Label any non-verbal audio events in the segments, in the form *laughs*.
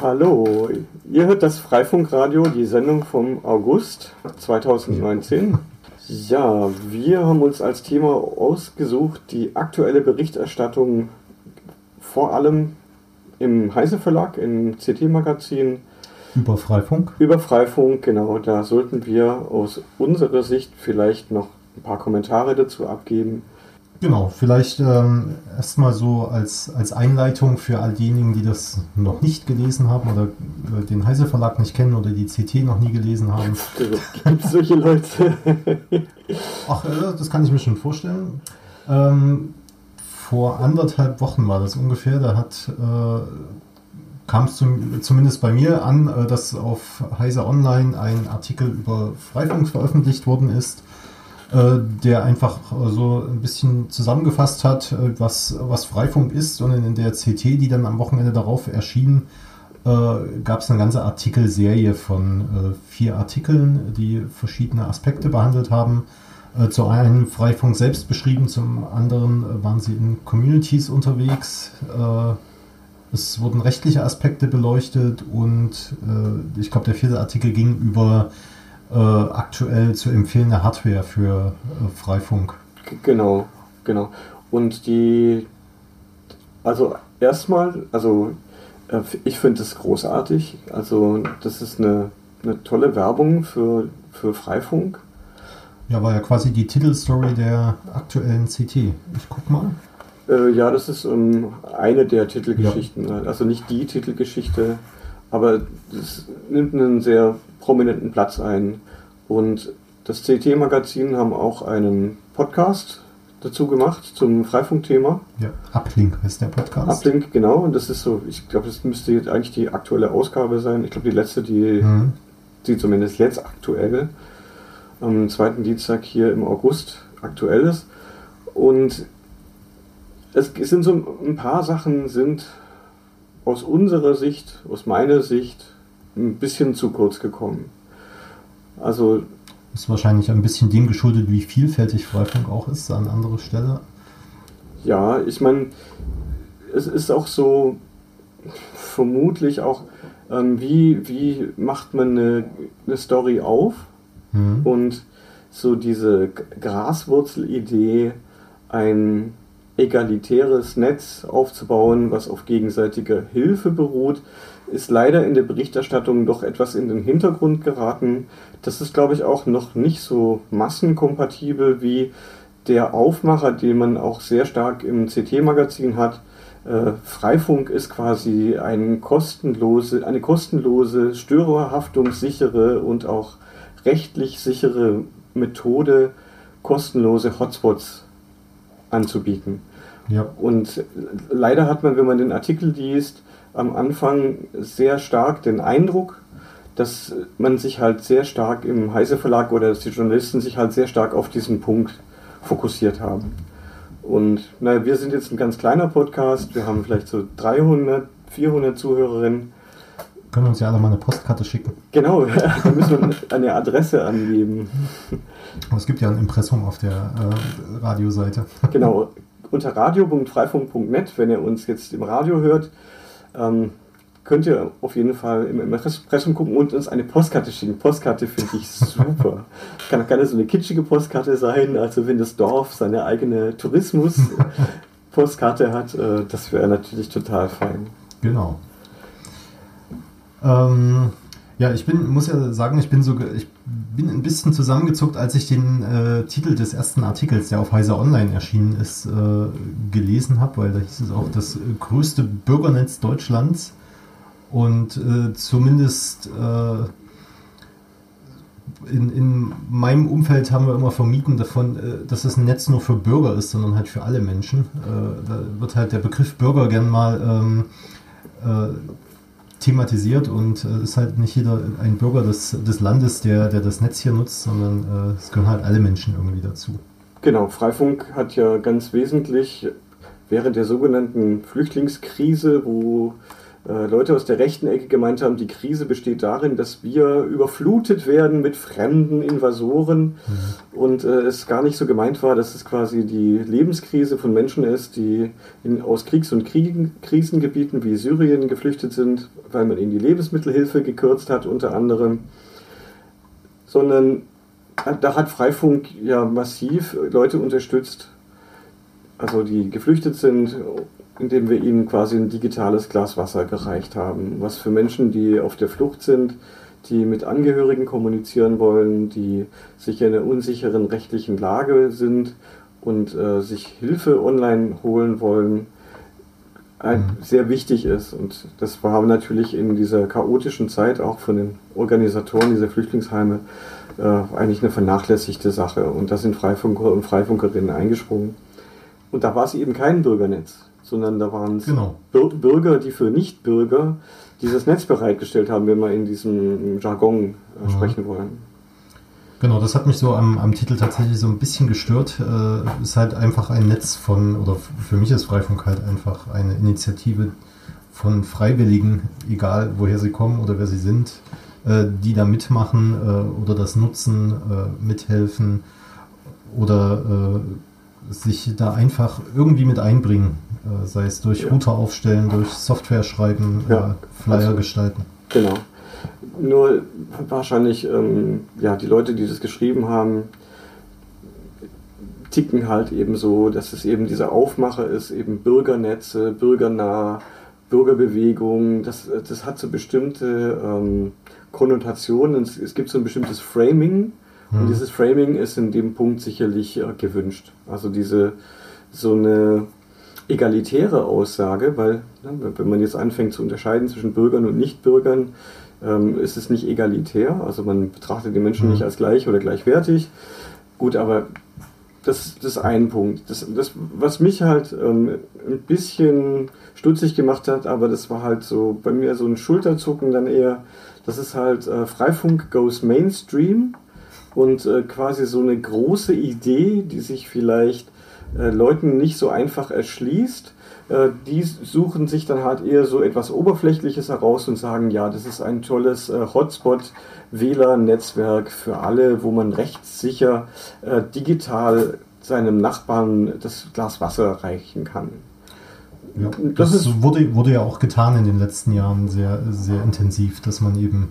Hallo, ihr hört das Freifunkradio, die Sendung vom August 2019. Ja, wir haben uns als Thema ausgesucht die aktuelle Berichterstattung vor allem im Heise Verlag, im CT-Magazin. Über Freifunk? Über Freifunk, genau. Da sollten wir aus unserer Sicht vielleicht noch ein paar Kommentare dazu abgeben. Genau, vielleicht ähm, erstmal so als, als Einleitung für all diejenigen, die das noch nicht gelesen haben oder äh, den Heise Verlag nicht kennen oder die CT noch nie gelesen haben. *laughs* Gibt es solche Leute? *laughs* Ach, äh, das kann ich mir schon vorstellen. Ähm, vor anderthalb Wochen war das ungefähr, da hat äh, kam es zum, zumindest bei mir an, äh, dass auf Heise Online ein Artikel über Freifunk veröffentlicht worden ist der einfach äh, so ein bisschen zusammengefasst hat, äh, was, was Freifunk ist. Und in der CT, die dann am Wochenende darauf erschien, gab es eine ganze Artikelserie von vier Artikeln, die verschiedene Aspekte behandelt haben. Zu einem Freifunk selbst beschrieben, zum anderen waren sie in Communities unterwegs. Es wurden rechtliche Aspekte beleuchtet und ich glaube, der vierte Artikel ging über äh, aktuell zu empfehlende Hardware für äh, Freifunk. Genau, genau. Und die, also erstmal, also äh, ich finde es großartig. Also das ist eine, eine tolle Werbung für, für Freifunk. Ja, war ja quasi die Titelstory der aktuellen CT. Ich guck mal. Äh, ja, das ist um, ähm, eine der Titelgeschichten. Ja. Also nicht die Titelgeschichte, aber es nimmt einen sehr prominenten Platz ein. Und das CT-Magazin haben auch einen Podcast dazu gemacht zum Freifunkthema. Ja, Uplink heißt der Podcast. Uplink, genau. Und das ist so, ich glaube, das müsste jetzt eigentlich die aktuelle Ausgabe sein. Ich glaube, die letzte, die, mhm. die zumindest jetzt aktuell, am zweiten Dienstag hier im August aktuell ist. Und es sind so ein paar Sachen sind aus unserer Sicht, aus meiner Sicht, ein bisschen zu kurz gekommen. Also. Ist wahrscheinlich ein bisschen dem geschuldet, wie vielfältig Freifunk auch ist an anderer Stelle. Ja, ich meine, es ist auch so vermutlich auch, ähm, wie, wie macht man eine, eine Story auf mhm. und so diese Graswurzelidee, ein egalitäres Netz aufzubauen, was auf gegenseitiger Hilfe beruht, ist leider in der Berichterstattung doch etwas in den Hintergrund geraten. Das ist, glaube ich, auch noch nicht so massenkompatibel wie der Aufmacher, den man auch sehr stark im CT-Magazin hat. Äh, Freifunk ist quasi ein kostenlose, eine kostenlose, störerhaftungssichere und auch rechtlich sichere Methode, kostenlose Hotspots anzubieten. Ja. Und leider hat man, wenn man den Artikel liest, am Anfang sehr stark den Eindruck, dass man sich halt sehr stark im Heise Verlag oder dass die Journalisten sich halt sehr stark auf diesen Punkt fokussiert haben. Und naja, wir sind jetzt ein ganz kleiner Podcast, wir haben vielleicht so 300, 400 Zuhörerinnen. Können wir uns ja alle mal eine Postkarte schicken. Genau, *laughs* da müssen wir eine Adresse angeben. es gibt ja ein Impressum auf der äh, Radioseite. Genau, unter radio.freifunk.net, wenn ihr uns jetzt im Radio hört, ähm, könnt ihr auf jeden Fall im Impressum gucken und uns eine Postkarte schicken. Postkarte finde ich super. *laughs* Kann auch gerne so eine kitschige Postkarte sein, also wenn das Dorf seine eigene Tourismus-Postkarte *laughs* hat, äh, das wäre natürlich total fein. Genau. Ähm, ja, ich bin, muss ja sagen, ich bin so, ich bin ein bisschen zusammengezuckt, als ich den äh, Titel des ersten Artikels, der auf Heise Online erschienen ist, äh, gelesen habe, weil da hieß es auch das größte Bürgernetz Deutschlands und äh, zumindest äh, in, in meinem Umfeld haben wir immer vermieden davon, äh, dass es ein Netz nur für Bürger ist, sondern halt für alle Menschen. Äh, da wird halt der Begriff Bürger gern mal ähm, thematisiert und äh, ist halt nicht jeder ein Bürger des, des Landes, der, der das Netz hier nutzt, sondern äh, es gehören halt alle Menschen irgendwie dazu. Genau, Freifunk hat ja ganz wesentlich während der sogenannten Flüchtlingskrise, wo Leute aus der rechten Ecke gemeint haben, die Krise besteht darin, dass wir überflutet werden mit fremden Invasoren mhm. und äh, es gar nicht so gemeint war, dass es quasi die Lebenskrise von Menschen ist, die in, aus Kriegs- und Kriegen, Krisengebieten wie Syrien geflüchtet sind, weil man ihnen die Lebensmittelhilfe gekürzt hat unter anderem, sondern äh, da hat Freifunk ja massiv Leute unterstützt, also die geflüchtet sind indem wir ihnen quasi ein digitales Glas Wasser gereicht haben, was für Menschen, die auf der Flucht sind, die mit Angehörigen kommunizieren wollen, die sich in einer unsicheren rechtlichen Lage sind und äh, sich Hilfe online holen wollen, mhm. sehr wichtig ist. Und das war natürlich in dieser chaotischen Zeit auch von den Organisatoren dieser Flüchtlingsheime äh, eigentlich eine vernachlässigte Sache. Und da sind Freifunker und Freifunkerinnen eingesprungen. Und da war es eben kein Bürgernetz sondern da waren es genau. Bürger, die für Nichtbürger dieses Netz bereitgestellt haben, wenn wir in diesem Jargon äh, sprechen wollen. Genau, das hat mich so am, am Titel tatsächlich so ein bisschen gestört. Äh, ist halt einfach ein Netz von, oder für mich ist Freifunk halt einfach eine Initiative von Freiwilligen, egal woher sie kommen oder wer sie sind, äh, die da mitmachen äh, oder das nutzen, äh, mithelfen oder äh, sich da einfach irgendwie mit einbringen. Äh, sei es durch ja. Router aufstellen, durch Software schreiben, ja. äh, Flyer also, gestalten. Genau. Nur wahrscheinlich, ähm, ja, die Leute, die das geschrieben haben, ticken halt eben so, dass es eben dieser Aufmacher ist, eben Bürgernetze, bürgernah, Bürgerbewegung, das, das hat so bestimmte ähm, Konnotationen, es, es, gibt so ein bestimmtes Framing hm. und dieses Framing ist in dem Punkt sicherlich äh, gewünscht. Also diese so eine egalitäre Aussage, weil ne, wenn man jetzt anfängt zu unterscheiden zwischen Bürgern und Nichtbürgern, ähm, ist es nicht egalitär. Also man betrachtet die Menschen mhm. nicht als gleich oder gleichwertig. Gut, aber das, das ist ein Punkt. Das, das, was mich halt ähm, ein bisschen stutzig gemacht hat, aber das war halt so bei mir so ein Schulterzucken dann eher, das ist halt äh, Freifunk goes Mainstream und äh, quasi so eine große Idee, die sich vielleicht äh, Leuten nicht so einfach erschließt. Äh, die suchen sich dann halt eher so etwas Oberflächliches heraus und sagen, ja, das ist ein tolles äh, Hotspot. WLAN-Netzwerk für alle, wo man rechtssicher digital seinem Nachbarn das Glas Wasser reichen kann. Ja, das, das wurde, wurde ja auch getan in den letzten Jahren sehr, sehr intensiv, dass man eben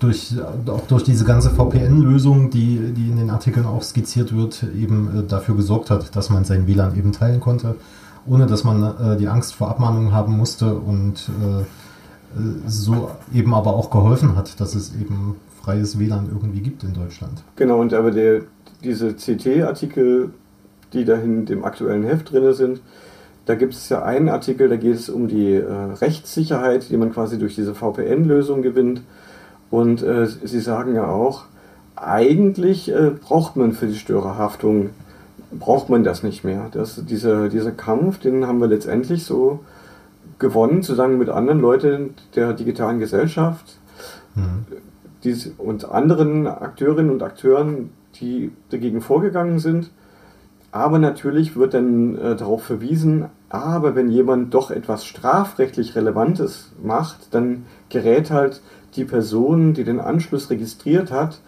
durch, auch durch diese ganze VPN-Lösung, die, die in den Artikeln auch skizziert wird, eben äh, dafür gesorgt hat, dass man sein WLAN eben teilen konnte, ohne dass man äh, die Angst vor Abmahnungen haben musste und äh, so eben aber auch geholfen hat, dass es eben freies WLAN irgendwie gibt in Deutschland. Genau, und aber der, diese CT-Artikel, die da in dem aktuellen Heft drin sind, da gibt es ja einen Artikel, da geht es um die äh, Rechtssicherheit, die man quasi durch diese VPN-Lösung gewinnt. Und äh, Sie sagen ja auch, eigentlich äh, braucht man für die Störerhaftung, braucht man das nicht mehr. Das, dieser, dieser Kampf, den haben wir letztendlich so gewonnen, zusammen mit anderen Leuten der digitalen Gesellschaft mhm. die, und anderen Akteurinnen und Akteuren, die dagegen vorgegangen sind. Aber natürlich wird dann äh, darauf verwiesen, aber wenn jemand doch etwas strafrechtlich Relevantes macht, dann gerät halt die Person, die den Anschluss registriert hat,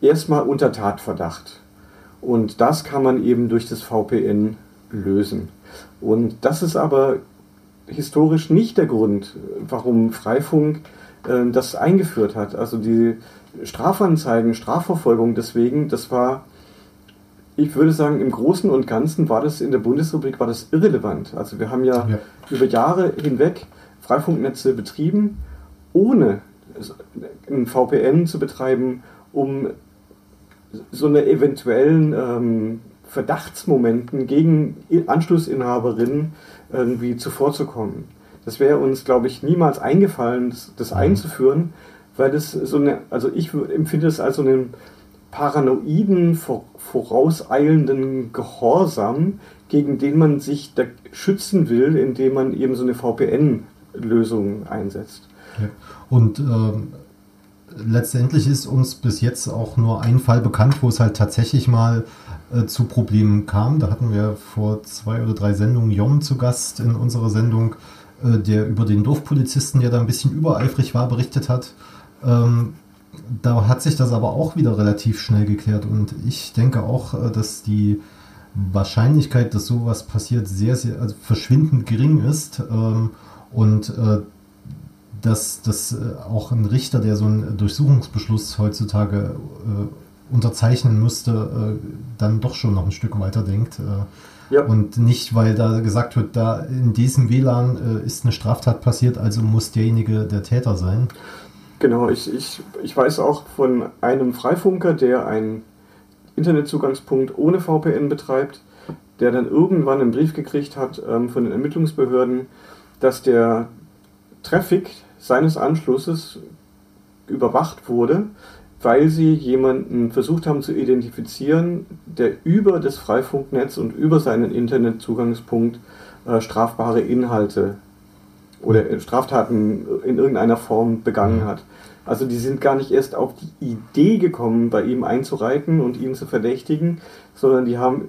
erstmal unter Tatverdacht. Und das kann man eben durch das VPN lösen. Und das ist aber historisch nicht der Grund, warum Freifunk äh, das eingeführt hat. Also die Strafanzeigen, Strafverfolgung deswegen, das war, ich würde sagen, im Großen und Ganzen war das in der Bundesrepublik war das irrelevant. Also wir haben ja, ja. über Jahre hinweg Freifunknetze betrieben, ohne ein VPN zu betreiben, um so eine eventuellen ähm, Verdachtsmomenten gegen Anschlussinhaberinnen irgendwie zuvorzukommen. Das wäre uns, glaube ich, niemals eingefallen, das, das mhm. einzuführen, weil das so eine, also ich empfinde es als so einen paranoiden, vorauseilenden Gehorsam, gegen den man sich schützen will, indem man eben so eine VPN-Lösung einsetzt. Ja. Und ähm, letztendlich ist uns bis jetzt auch nur ein Fall bekannt, wo es halt tatsächlich mal äh, zu Problemen kam. Da hatten wir vor zwei oder drei Sendungen Jom zu Gast in unserer Sendung, äh, der über den Dorfpolizisten, der da ein bisschen übereifrig war, berichtet hat. Ähm, da hat sich das aber auch wieder relativ schnell geklärt und ich denke auch, äh, dass die Wahrscheinlichkeit, dass sowas passiert, sehr, sehr also verschwindend gering ist ähm, und äh, dass, dass äh, auch ein Richter, der so einen Durchsuchungsbeschluss heutzutage äh, unterzeichnen müsste, äh, dann doch schon noch ein Stück weiter denkt. Äh, ja. Und nicht, weil da gesagt wird, da in diesem WLAN äh, ist eine Straftat passiert, also muss derjenige der Täter sein. Genau, ich, ich, ich weiß auch von einem Freifunker, der einen Internetzugangspunkt ohne VPN betreibt, der dann irgendwann einen Brief gekriegt hat ähm, von den Ermittlungsbehörden, dass der Traffic seines Anschlusses überwacht wurde, weil sie jemanden versucht haben zu identifizieren, der über das Freifunknetz und über seinen Internetzugangspunkt äh, strafbare Inhalte oder Straftaten in irgendeiner Form begangen hat. Also die sind gar nicht erst auf die Idee gekommen, bei ihm einzureiten und ihn zu verdächtigen, sondern die haben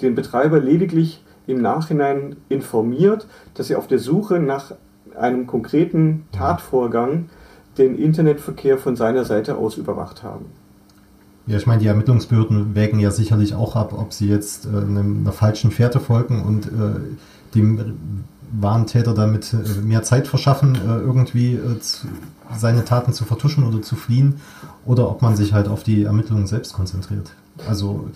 den Betreiber lediglich im Nachhinein informiert, dass sie auf der Suche nach einem konkreten Tatvorgang den Internetverkehr von seiner Seite aus überwacht haben. Ja, ich meine, die Ermittlungsbehörden wägen ja sicherlich auch ab, ob sie jetzt äh, einer falschen Fährte folgen und äh, dem wahren Täter damit äh, mehr Zeit verschaffen, äh, irgendwie äh, zu, seine Taten zu vertuschen oder zu fliehen, oder ob man sich halt auf die Ermittlungen selbst konzentriert. Also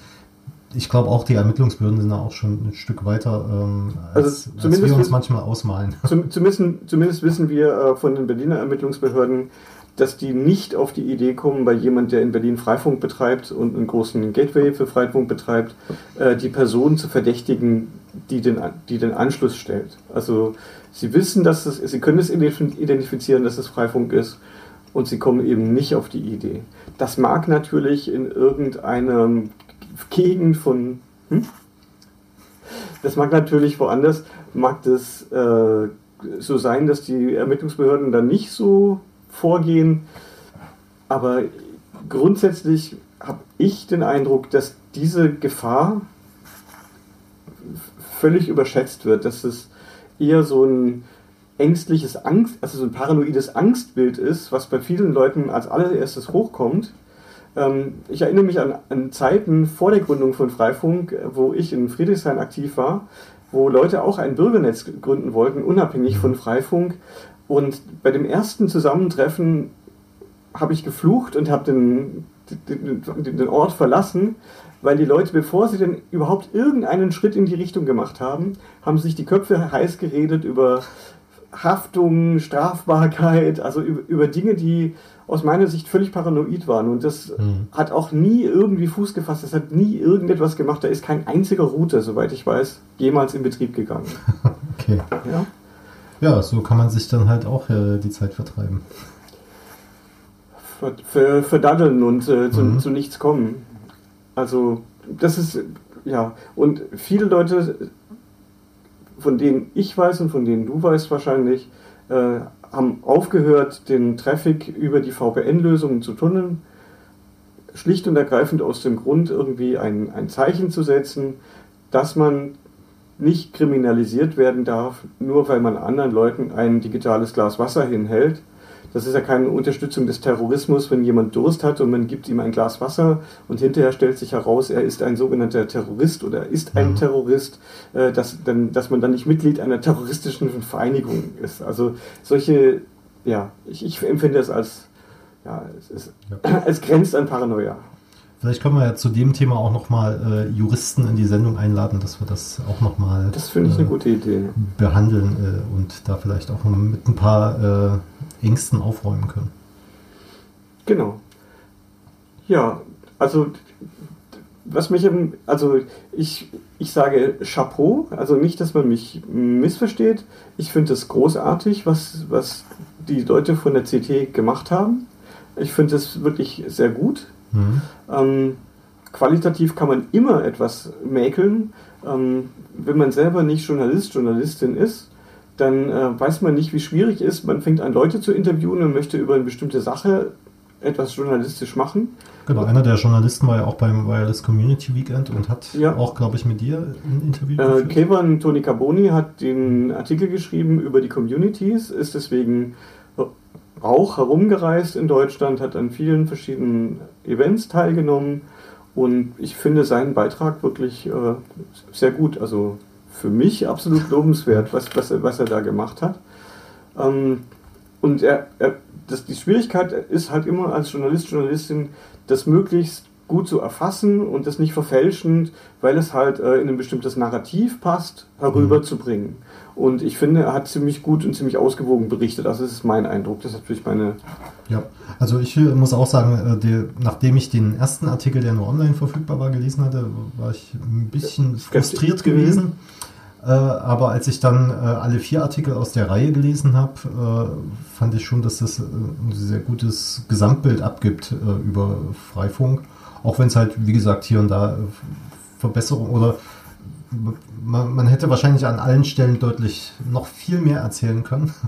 ich glaube auch, die Ermittlungsbehörden sind da auch schon ein Stück weiter, ähm, als, also als wir uns manchmal ausmalen. *laughs* Zumindest, zumindest wissen wir äh, von den Berliner Ermittlungsbehörden, dass die nicht auf die Idee kommen, bei jemand, der in Berlin Freifunk betreibt und einen großen Gateway für Freifunk betreibt, äh, die Person zu verdächtigen, die den, die den Anschluss stellt. Also sie wissen, dass es, sie können es identifizieren, dass es Freifunk ist und sie kommen eben nicht auf die Idee. Das mag natürlich in irgendeiner Gegend von, hm? das mag natürlich woanders, mag das äh, so sein, dass die Ermittlungsbehörden dann nicht so vorgehen, aber grundsätzlich habe ich den Eindruck, dass diese Gefahr völlig überschätzt wird, dass es eher so ein ängstliches Angst, also so ein paranoides Angstbild ist, was bei vielen Leuten als allererstes hochkommt. Ähm, ich erinnere mich an, an, Zeiten vor der Gründung von Freifunk, wo ich in Friedrichshain aktiv war, wo Leute auch ein Bürgernetz gründen wollten, unabhängig von Freifunk. Und bei dem ersten Zusammentreffen habe ich geflucht und habe den, den, den Ort verlassen, weil die Leute, bevor sie denn überhaupt irgendeinen Schritt in die Richtung gemacht haben, haben sich die Köpfe heiß geredet über Haftung, Strafbarkeit, also über, über Dinge, die aus meiner Sicht völlig paranoid waren. Und das mhm. hat auch nie irgendwie Fuß gefasst, das hat nie irgendetwas gemacht. Da ist kein einziger Router, soweit ich weiß, jemals in Betrieb gegangen. *laughs* okay. Ja? ja, so kann man sich dann halt auch äh, die Zeit vertreiben. verdaddeln und äh, zu, mhm. zu nichts kommen. Also, das ist, ja, und viele Leute, von denen ich weiß und von denen du weißt wahrscheinlich, äh, haben aufgehört, den Traffic über die VPN-Lösungen zu tunneln. Schlicht und ergreifend aus dem Grund, irgendwie ein, ein Zeichen zu setzen, dass man nicht kriminalisiert werden darf, nur weil man anderen Leuten ein digitales Glas Wasser hinhält das ist ja keine Unterstützung des Terrorismus, wenn jemand Durst hat und man gibt ihm ein Glas Wasser und hinterher stellt sich heraus, er ist ein sogenannter Terrorist oder ist ein mhm. Terrorist, äh, dass, dann, dass man dann nicht Mitglied einer terroristischen Vereinigung ist. Also solche, ja, ich, ich empfinde es als, ja, es, ist, ja. es grenzt an Paranoia. Vielleicht können wir ja zu dem Thema auch nochmal äh, Juristen in die Sendung einladen, dass wir das auch nochmal das finde ich äh, eine gute Idee. behandeln äh, und da vielleicht auch mit ein paar Ängsten aufräumen können. Genau. Ja, also was mich eben, also ich, ich sage Chapeau, also nicht, dass man mich missversteht. Ich finde es großartig, was, was die Leute von der CT gemacht haben. Ich finde es wirklich sehr gut. Mhm. Ähm, qualitativ kann man immer etwas mäkeln. Ähm, wenn man selber nicht Journalist, Journalistin ist, dann äh, weiß man nicht, wie schwierig es ist. Man fängt an, Leute zu interviewen und möchte über eine bestimmte Sache etwas journalistisch machen. Genau, einer der Journalisten war ja auch beim Wireless Community Weekend und hat ja. auch, glaube ich, mit dir ein Interview äh, Kevan Toni Carboni hat den Artikel geschrieben über die Communities, ist deswegen auch herumgereist in Deutschland, hat an vielen verschiedenen Events teilgenommen und ich finde seinen Beitrag wirklich äh, sehr gut. Also für mich absolut lobenswert, was, was, er, was er da gemacht hat. Ähm, und er, er, das, die Schwierigkeit ist halt immer als Journalist, Journalistin, das möglichst gut zu erfassen und das nicht verfälschend, weil es halt äh, in ein bestimmtes Narrativ passt, herüberzubringen. Und ich finde, er hat ziemlich gut und ziemlich ausgewogen berichtet. Also das ist mein Eindruck. Das ist natürlich meine. Ja, also ich äh, muss auch sagen, äh, die, nachdem ich den ersten Artikel, der nur online verfügbar war, gelesen hatte, war ich ein bisschen frustriert gewesen. Äh, aber als ich dann äh, alle vier Artikel aus der Reihe gelesen habe, äh, fand ich schon, dass das ein sehr gutes Gesamtbild abgibt über Freifunk. Auch wenn es halt, wie gesagt, hier und da Verbesserungen oder man, man, hätte wahrscheinlich an allen Stellen deutlich noch viel mehr erzählen können. *laughs*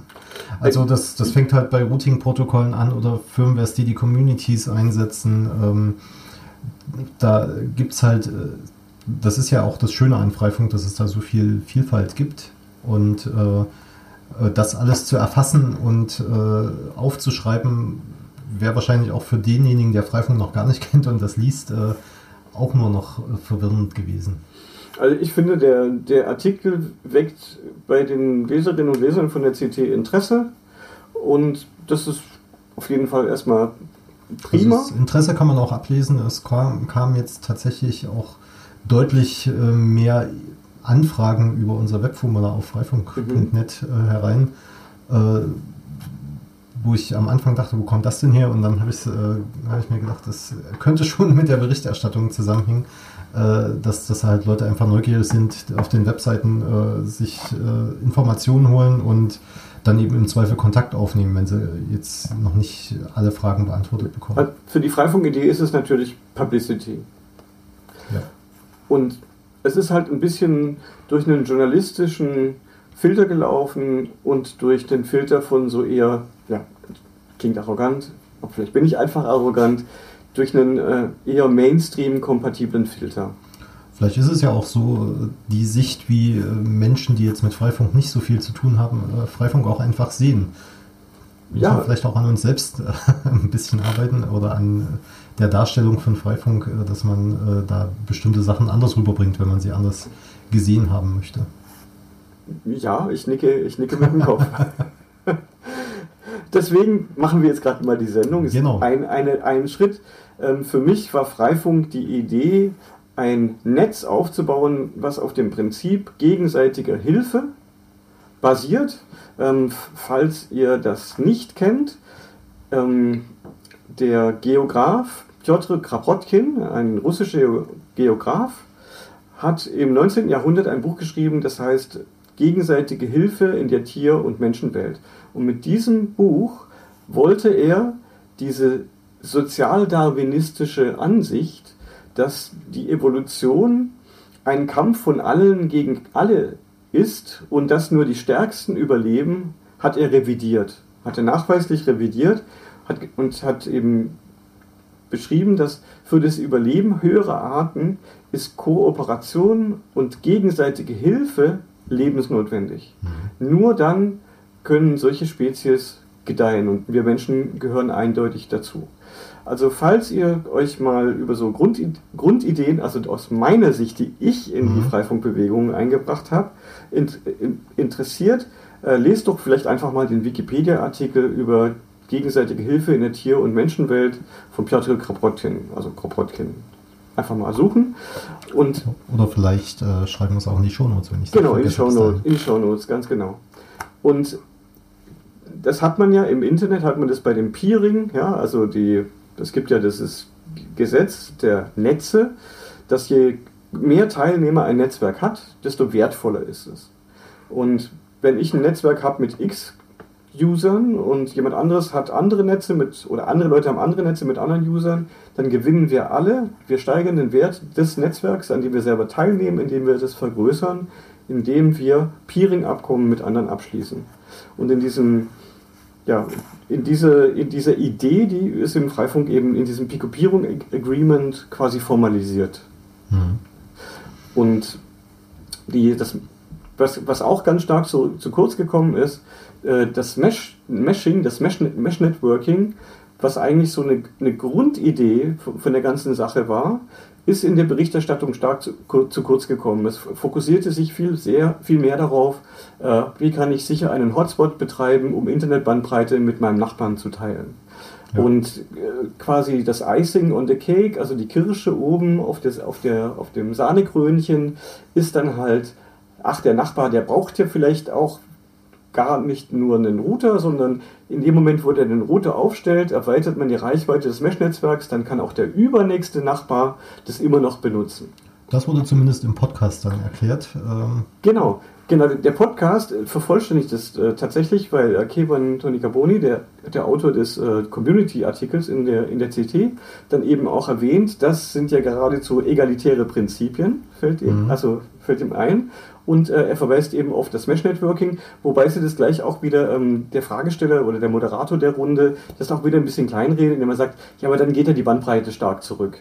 Also das, das fängt halt bei Routing-Protokollen an oder Firmwares, die die Communities einsetzen. Ähm, da gibt es halt das ist ja auch das Schöne an Freifunk, dass es da so viel Vielfalt gibt und äh, äh, das alles zu erfassen und äh, aufzuschreiben, wäre wahrscheinlich auch für denjenigen, der Freifunk noch gar nicht *laughs* kennt und das liest, äh, auch nur noch äh, verwirrend gewesen. Also ich finde, der, der Artikel weckt bei den Leserinnen und Lesern von der CT Interesse und das ist auf jeden Fall erstmal prima. Also das Interesse kann man auch ablesen. Es kam, kam jetzt tatsächlich auch deutlich äh, mehr Anfragen über unser Webformular auf freifunk.net äh, herein, äh, wo ich am Anfang dachte, wo kommt das denn her? Und dann habe ich, äh, hab ich mir gedacht, das könnte *laughs* schon mit der Berichterstattung zusammenhängen, dass, dass halt Leute einfach neugierig sind, auf den Webseiten sich Informationen holen und dann eben im Zweifel Kontakt aufnehmen, wenn sie jetzt noch nicht alle Fragen beantwortet bekommen. Für die Freifunk-Idee ist es natürlich Publicity. Ja. Und es ist halt ein bisschen durch einen journalistischen Filter gelaufen und durch den Filter von so eher, ja, klingt arrogant, aber vielleicht bin ich einfach arrogant, durch einen äh, eher Mainstream-kompatiblen Filter. Vielleicht ist es ja auch so, die Sicht, wie äh, Menschen, die jetzt mit Freifunk nicht so viel zu tun haben, äh, Freifunk auch einfach sehen. Ja. vielleicht auch an uns selbst *laughs* ein bisschen arbeiten oder an der Darstellung von Freifunk, äh, dass man äh, da bestimmte Sachen anders rüberbringt, wenn man sie anders gesehen haben möchte. Ja, ich nicke, ich nicke mit dem Kopf. *laughs* Deswegen machen wir jetzt gerade mal die Sendung. Ist genau. Ein, eine, ein Schritt. Ähm, für mich war Freifunk die Idee, ein Netz aufzubauen, was auf dem Prinzip gegenseitiger Hilfe basiert. Ähm, falls ihr das nicht kennt, ähm, der Geograf Piotr Krapotkin, ein russischer Geograf, hat im 19. Jahrhundert ein Buch geschrieben, das heißt Gegenseitige Hilfe in der Tier- und Menschenwelt. Und mit diesem Buch wollte er diese sozialdarwinistische Ansicht, dass die Evolution ein Kampf von allen gegen alle ist und dass nur die Stärksten überleben, hat er revidiert. Hat er nachweislich revidiert hat, und hat eben beschrieben, dass für das Überleben höherer Arten ist Kooperation und gegenseitige Hilfe lebensnotwendig. Mhm. Nur dann können solche Spezies gedeihen und wir Menschen gehören eindeutig dazu. Also falls ihr euch mal über so Grundideen, also aus meiner Sicht, die ich in die mhm. Freifunkbewegung eingebracht habe, interessiert, äh, lest doch vielleicht einfach mal den Wikipedia-Artikel über gegenseitige Hilfe in der Tier- und Menschenwelt von Piotr Kropotkin, also Kropotkin. Einfach mal suchen. Und Oder vielleicht äh, schreiben wir es auch in die Shownotes, wenn ich Genau, in die Shownotes, in die Shownotes, ganz genau. Und das hat man ja im Internet, hat man das bei dem Peering, ja, also die, es gibt ja dieses Gesetz der Netze, dass je mehr Teilnehmer ein Netzwerk hat, desto wertvoller ist es. Und wenn ich ein Netzwerk habe mit x Usern und jemand anderes hat andere Netze mit, oder andere Leute haben andere Netze mit anderen Usern, dann gewinnen wir alle. Wir steigern den Wert des Netzwerks, an dem wir selber teilnehmen, indem wir das vergrößern, indem wir Peering-Abkommen mit anderen abschließen. Und in diesem ja, in, diese, in dieser Idee, die ist im Freifunk eben in diesem Picopierung Agreement quasi formalisiert. Mhm. Und die, das, was, was auch ganz stark zu, zu kurz gekommen ist, äh, das Mesh, Meshing, das Mesh, Mesh Networking, was eigentlich so eine, eine Grundidee von der ganzen Sache war, ist in der Berichterstattung stark zu, zu, kurz gekommen. Es fokussierte sich viel, sehr, viel mehr darauf, äh, wie kann ich sicher einen Hotspot betreiben, um Internetbandbreite mit meinem Nachbarn zu teilen. Ja. Und äh, quasi das Icing on the Cake, also die Kirsche oben auf, das, auf, der, auf dem Sahnekrönchen, ist dann halt, ach, der Nachbar, der braucht ja vielleicht auch gar nicht nur einen Router, sondern in dem Moment, wo der den Router aufstellt, erweitert man die Reichweite des Mesh-Netzwerks, dann kann auch der übernächste Nachbar das immer noch benutzen. Das wurde zumindest im Podcast dann erklärt. Ähm genau, genau. Der Podcast vervollständigt das äh, tatsächlich, weil äh, Kevin Tony Carboni, der, der Autor des äh, Community-Artikels in der, in der CT, dann eben auch erwähnt, das sind ja geradezu egalitäre Prinzipien, fällt ihm, mhm. also fällt ihm ein. Und äh, er verweist eben auf das Mesh-Networking, wobei sie das gleich auch wieder ähm, der Fragesteller oder der Moderator der Runde das auch wieder ein bisschen kleinredet, indem er sagt, ja, aber dann geht ja die Bandbreite stark zurück.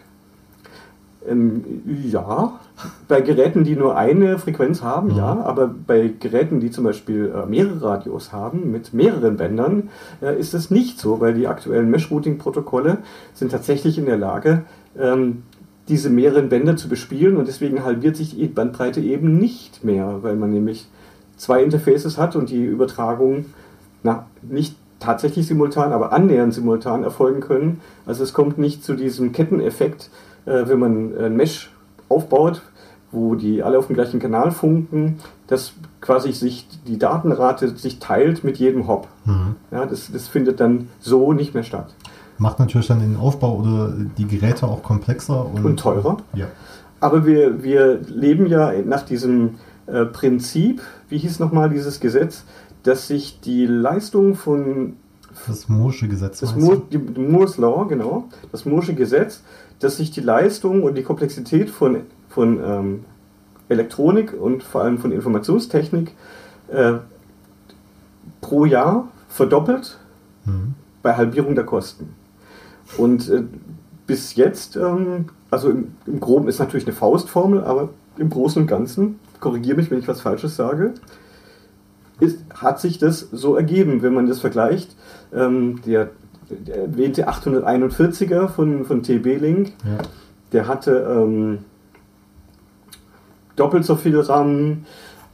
Ähm, ja, bei Geräten, die nur eine Frequenz haben, ja, ja aber bei Geräten, die zum Beispiel äh, mehrere Radios haben, mit mehreren Bändern, äh, ist das nicht so, weil die aktuellen Mesh-Routing-Protokolle sind tatsächlich in der Lage, ähm, diese mehreren Bänder zu bespielen und deswegen halbiert sich die Bandbreite eben nicht mehr, weil man nämlich zwei Interfaces hat und die Übertragung na, nicht tatsächlich simultan, aber annähernd simultan erfolgen können. Also es kommt nicht zu diesem Ketteneffekt, äh, wenn man ein Mesh aufbaut, wo die alle auf dem gleichen Kanal funken, dass quasi sich die Datenrate sich teilt mit jedem Hop. Mhm. Ja, das, das findet dann so nicht mehr statt macht natürlich dann den Aufbau oder die Geräte auch komplexer und, und teurer. Ja. Aber wir, wir leben ja nach diesem äh, Prinzip, wie hieß nochmal dieses Gesetz, dass sich die Leistung von. Das Moore'sche Gesetz. Das Moore, die, Moore's Law, genau. Das Moore'sche Gesetz, dass sich die Leistung und die Komplexität von, von ähm, Elektronik und vor allem von Informationstechnik äh, pro Jahr verdoppelt mhm. bei Halbierung der Kosten. Und äh, bis jetzt, ähm, also im, im, Groben ist natürlich eine Faustformel, aber im Großen und Ganzen, korrigiere mich, wenn ich was Falsches sage, ist, hat sich das so ergeben, wenn man das vergleicht. Ähm, der, erwähnte 841er von, von TB-Link, ja. der hatte ähm, doppelt so viel RAM,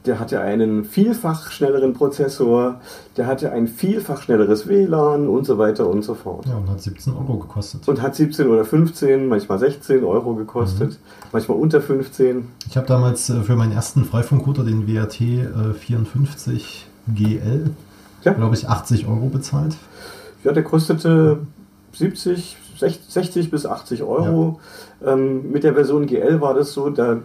der hatte einen vielfach schnelleren Prozessor, der hatte ein vielfach schnelleres WLAN und so weiter und so fort. Ja, und hat 17 Euro gekostet. Und hat 17 oder 15, manchmal 16 Euro gekostet, mhm. manchmal unter 15. Ich habe damals äh, für meinen ersten Freifunkrouter, den WRT äh, 54 GL, ja. glaube ich, 80 Euro bezahlt. Ja, der kostete 70, 60 bis 80 Euro. Ja. Ähm, mit der Version GL war das so, da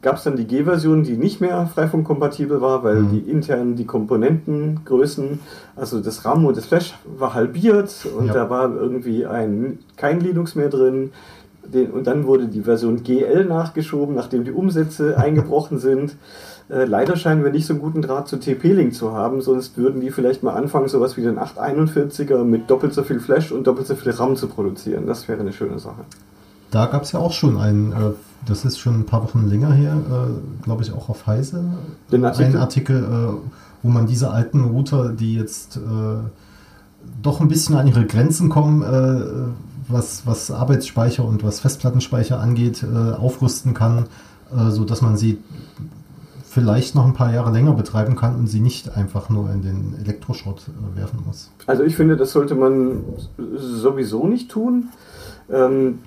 gab es dann die G-Version, die nicht mehr freifunkkompatibel war, weil mhm. die intern die Komponentengrößen, also das RAM und das Flash war halbiert und ja. da war irgendwie ein, kein Linux mehr drin. Den, und dann wurde die Version GL nachgeschoben, nachdem die Umsätze eingebrochen sind. Äh, leider scheinen wir nicht so einen guten Draht zu TP-Link zu haben, sonst würden die vielleicht mal anfangen, sowas wie den 841er mit doppelt so viel Flash und doppelt so viel RAM zu produzieren. Das wäre eine schöne Sache. Da gab es ja auch schon einen äh, das ist schon ein paar Wochen länger her, äh, glaube ich, auch auf Heise. Den Artikel? Ein Artikel, äh, wo man diese alten Router, die jetzt äh, doch ein bisschen an ihre Grenzen kommen, äh, was, was Arbeitsspeicher und was Festplattenspeicher angeht, aufrüsten kann, äh, sodass man sie vielleicht noch ein paar Jahre länger betreiben kann und sie nicht einfach nur in den Elektroschrott werfen muss. Also ich finde, das sollte man sowieso nicht tun. Ähm,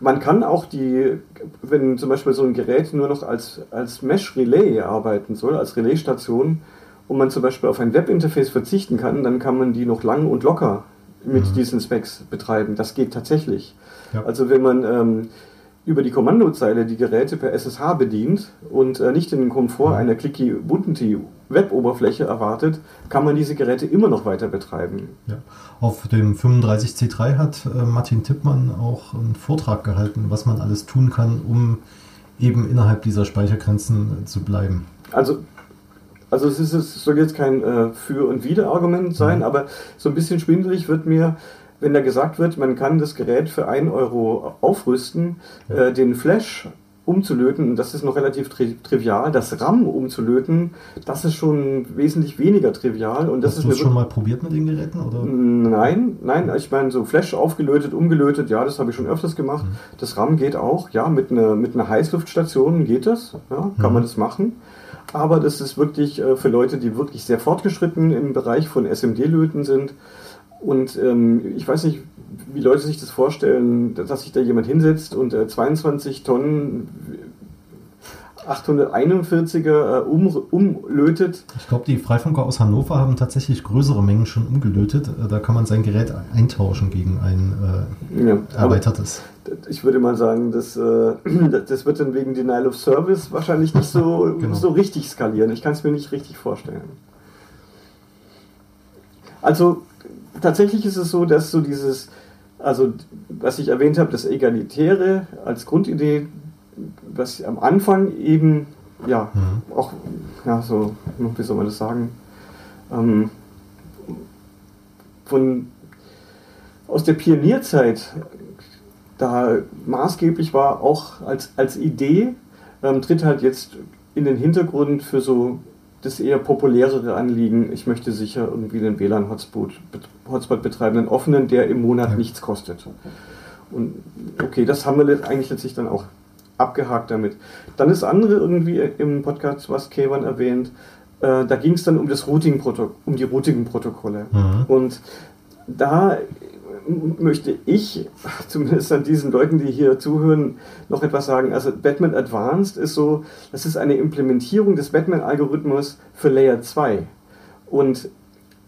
man kann auch die, wenn zum Beispiel so ein Gerät nur noch als, als Mesh-Relay arbeiten soll, als Relaisstation, und man zum Beispiel auf ein Webinterface verzichten kann, dann kann man die noch lang und locker mit mhm. diesen Specs betreiben. Das geht tatsächlich. Ja. Also wenn man ähm, über die Kommandozeile die Geräte per SSH bedient und äh, nicht den Komfort einer clicky Ubuntu Web-Oberfläche erwartet, kann man diese Geräte immer noch weiter betreiben. Ja. Auf dem 35C3 hat äh, Martin Tippmann auch einen Vortrag gehalten, was man alles tun kann, um eben innerhalb dieser Speichergrenzen äh, zu bleiben. Also Also es, ist, es soll jetzt kein äh, Für- und Wider-Argument sein, mhm. aber so ein bisschen schwindelig wird mir, wenn da gesagt wird, man kann das Gerät für 1 Euro aufrüsten, äh, den Flash umzulöten, das ist noch relativ tri trivial. Das RAM umzulöten, das ist schon wesentlich weniger trivial. Und das Hast du es schon mal probiert mit den Geräten? Oder? Nein, nein, ich meine, so Flash aufgelötet, umgelötet, ja, das habe ich schon öfters gemacht. Mhm. Das RAM geht auch, ja, mit einer, mit einer Heißluftstation geht das, ja, kann mhm. man das machen. Aber das ist wirklich äh, für Leute, die wirklich sehr fortgeschritten im Bereich von SMD-Löten sind. Und ähm, ich weiß nicht, wie Leute sich das vorstellen, dass sich da jemand hinsetzt und äh, 22 Tonnen 841er äh, um, umlötet. Ich glaube, die Freifunker aus Hannover haben tatsächlich größere Mengen schon umgelötet. Äh, da kann man sein Gerät eintauschen gegen ein äh, ja, erweitertes. Ich würde mal sagen, das, äh, *clears throat* das wird dann wegen Denial of Service wahrscheinlich nicht so, genau. so richtig skalieren. Ich kann es mir nicht richtig vorstellen. Also tatsächlich ist es so, dass so dieses also, was ich erwähnt habe, das Egalitäre als Grundidee, was am Anfang eben, ja, mhm. auch, ja, so, wie soll man das sagen, ähm, von, aus der Pionierzeit da maßgeblich war, auch als, als Idee, ähm, tritt halt jetzt in den Hintergrund für so das eher populärere Anliegen, ich möchte sicher irgendwie einen WLAN-Hotspot Hotspot betreiben, einen offenen, der im Monat ja. nichts kostet. Und okay, das haben wir eigentlich letztlich dann auch abgehakt damit. Dann das andere irgendwie im Podcast, was Kevan erwähnt, äh, da ging es dann um das Routing um die Routing-Protokolle. Mhm. Und da möchte ich, *laughs* zumindest an diesen Leuten, die hier zuhören, noch etwas sagen. Also Batman Advanced ist so, das ist eine Implementierung des Batman-Algorithmus für Layer 2. Und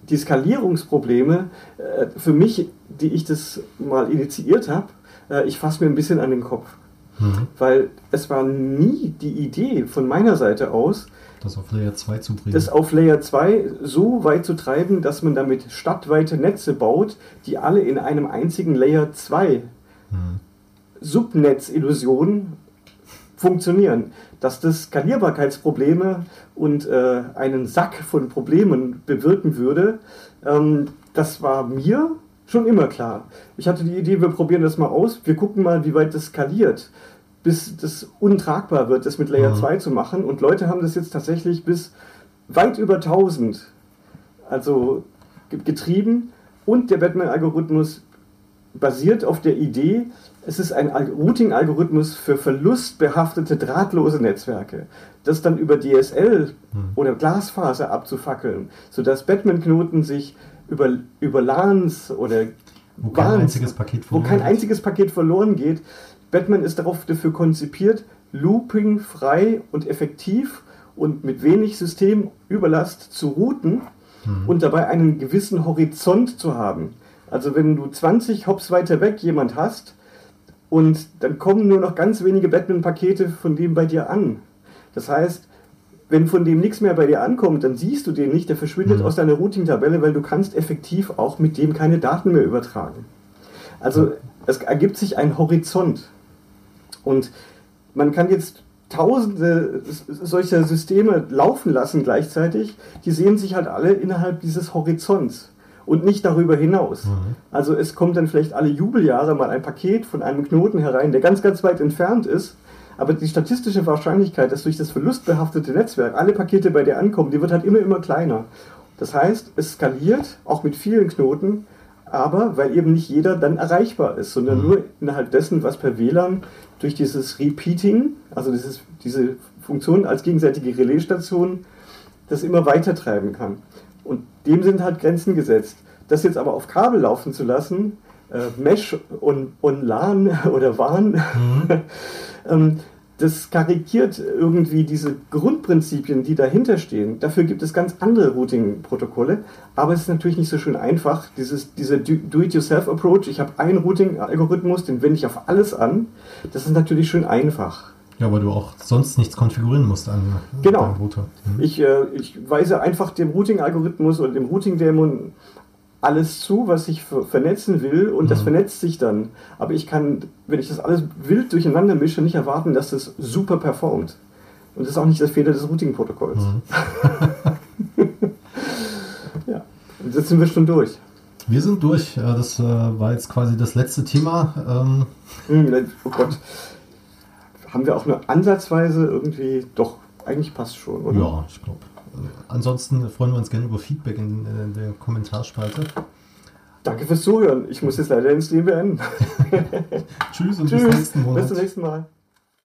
die Skalierungsprobleme, äh, für mich, die ich das mal initiiert habe, äh, ich fasse mir ein bisschen an den Kopf. Mhm. Weil es war nie die Idee von meiner Seite aus, das auf Layer 2 zu bringen. Das auf Layer 2 so weit zu treiben, dass man damit stadtweite Netze baut, die alle in einem einzigen Layer 2 hm. Subnetz-Illusion funktionieren. Dass das Skalierbarkeitsprobleme und äh, einen Sack von Problemen bewirken würde, ähm, das war mir schon immer klar. Ich hatte die Idee, wir probieren das mal aus, wir gucken mal, wie weit das skaliert bis das untragbar wird, das mit Layer mhm. 2 zu machen. Und Leute haben das jetzt tatsächlich bis weit über 1000 also getrieben. Und der Batman-Algorithmus basiert auf der Idee, es ist ein Routing-Algorithmus für verlustbehaftete drahtlose Netzwerke, das dann über DSL mhm. oder Glasfaser abzufackeln, sodass Batman-Knoten sich über, über LANs oder wo kein, Bahns, einziges Paket wo kein einziges Paket verloren geht, Batman ist darauf dafür konzipiert, looping frei und effektiv und mit wenig Systemüberlast zu routen mhm. und dabei einen gewissen Horizont zu haben. Also wenn du 20 Hops weiter weg jemand hast und dann kommen nur noch ganz wenige Batman-Pakete von dem bei dir an. Das heißt, wenn von dem nichts mehr bei dir ankommt, dann siehst du den nicht, der verschwindet mhm. aus deiner Routing-Tabelle, weil du kannst effektiv auch mit dem keine Daten mehr übertragen. Also es ergibt sich ein Horizont. Und man kann jetzt tausende solcher Systeme laufen lassen gleichzeitig, die sehen sich halt alle innerhalb dieses Horizonts und nicht darüber hinaus. Mhm. Also es kommt dann vielleicht alle Jubeljahre mal ein Paket von einem Knoten herein, der ganz, ganz weit entfernt ist, aber die statistische Wahrscheinlichkeit, dass durch das verlustbehaftete Netzwerk alle Pakete bei dir ankommen, die wird halt immer, immer kleiner. Das heißt, es skaliert auch mit vielen Knoten, aber weil eben nicht jeder dann erreichbar ist, sondern mhm. nur innerhalb dessen, was per WLAN durch dieses Repeating, also dieses, diese Funktion als gegenseitige Relaisstation, das immer weiter treiben kann. Und dem sind halt Grenzen gesetzt. Das jetzt aber auf Kabel laufen zu lassen, äh, Mesh und, und LAN *laughs* oder WAN, mhm. *laughs* ähm, das karikiert irgendwie diese Grundprinzipien, die dahinter stehen. Dafür gibt es ganz andere Routing-Protokolle, aber es ist natürlich nicht so schön einfach. Dieses, dieser Do-it-yourself-Approach, ich habe einen Routing-Algorithmus, den wende ich auf alles an, das ist natürlich schön einfach. Ja, weil du auch sonst nichts konfigurieren musst an genau. deinem Router. Mhm. Ich, äh, ich weise einfach dem Routing-Algorithmus oder dem Routing-Dämon alles zu, was ich vernetzen will und mhm. das vernetzt sich dann. Aber ich kann, wenn ich das alles wild durcheinander mische, nicht erwarten, dass das super performt. Und das ist auch nicht der Fehler des Routing-Protokolls. Mhm. *laughs* Jetzt sind wir schon durch. Wir sind durch. Das war jetzt quasi das letzte Thema. Ähm, hm, oh Gott. Haben wir auch nur ansatzweise irgendwie. Doch, eigentlich passt schon, oder? Ja, ich glaube. Ansonsten freuen wir uns gerne über Feedback in, in der Kommentarspalte. Danke fürs Zuhören. Ich muss jetzt leider den Stream beenden. *laughs* Tschüss und Tschüss. bis, bis zum nächsten Mal.